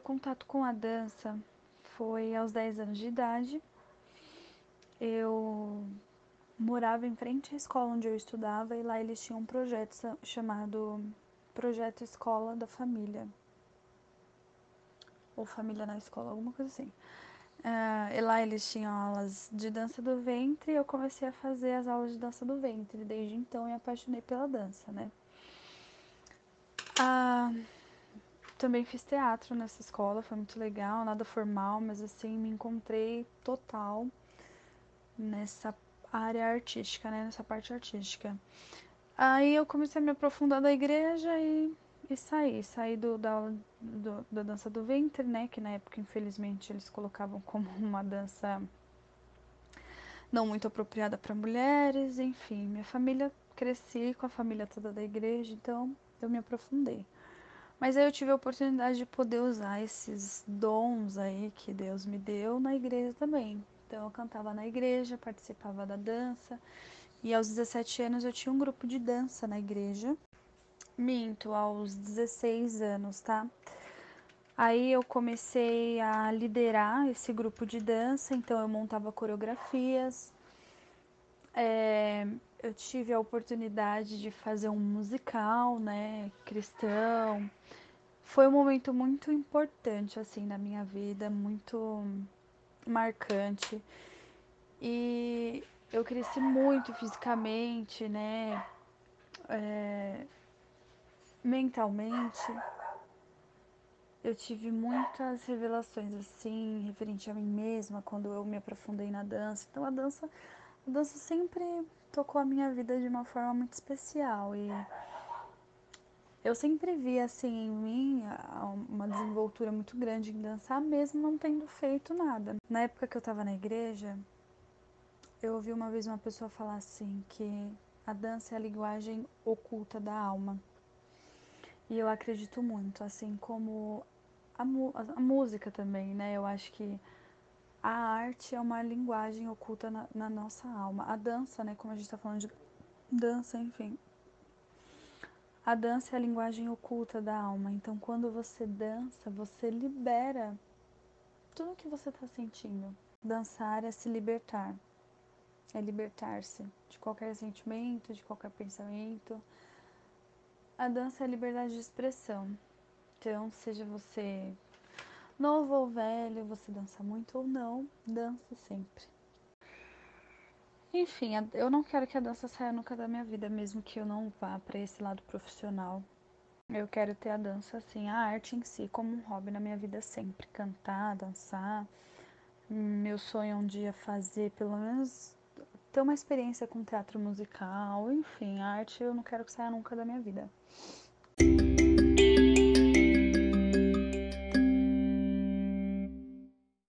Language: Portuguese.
contato com a dança foi aos 10 anos de idade. Eu morava em frente à escola onde eu estudava e lá eles tinham um projeto chamado Projeto Escola da Família. Ou Família na Escola, alguma coisa assim. Uh, e lá eles tinham aulas de dança do ventre e eu comecei a fazer as aulas de dança do ventre. Desde então eu me apaixonei pela dança, né? Uh, também fiz teatro nessa escola, foi muito legal, nada formal, mas assim, me encontrei total nessa área artística, né? Nessa parte artística. Aí eu comecei a me aprofundar da igreja e, e saí. Saí do, da, do, da dança do ventre, né? Que na época, infelizmente, eles colocavam como uma dança não muito apropriada para mulheres. Enfim, minha família, cresci com a família toda da igreja, então eu me aprofundei. Mas aí eu tive a oportunidade de poder usar esses dons aí que Deus me deu na igreja também. Então eu cantava na igreja, participava da dança. E aos 17 anos eu tinha um grupo de dança na igreja. Minto, aos 16 anos, tá? Aí eu comecei a liderar esse grupo de dança, então eu montava coreografias. É, eu tive a oportunidade de fazer um musical, né, cristão. Foi um momento muito importante, assim, na minha vida, muito marcante. E eu cresci muito fisicamente, né? É, mentalmente. Eu tive muitas revelações assim, referente a mim mesma, quando eu me aprofundei na dança. Então a dança, a dança sempre tocou a minha vida de uma forma muito especial e eu sempre vi assim em mim uma desenvoltura muito grande em dançar, mesmo não tendo feito nada. Na época que eu estava na igreja, eu ouvi uma vez uma pessoa falar assim que a dança é a linguagem oculta da alma. E eu acredito muito, assim como a, a música também, né? Eu acho que a arte é uma linguagem oculta na, na nossa alma. A dança, né? Como a gente está falando de dança, enfim, a dança é a linguagem oculta da alma. Então, quando você dança, você libera tudo o que você está sentindo. Dançar é se libertar, é libertar-se de qualquer sentimento, de qualquer pensamento. A dança é a liberdade de expressão. Então, seja você novo ou velho, você dança muito ou não, dance sempre. Enfim, eu não quero que a dança saia nunca da minha vida, mesmo que eu não vá para esse lado profissional. Eu quero ter a dança, assim, a arte em si, como um hobby na minha vida sempre. Cantar, dançar. Meu sonho é um dia fazer, pelo menos, ter uma experiência com teatro musical. Enfim, a arte eu não quero que saia nunca da minha vida.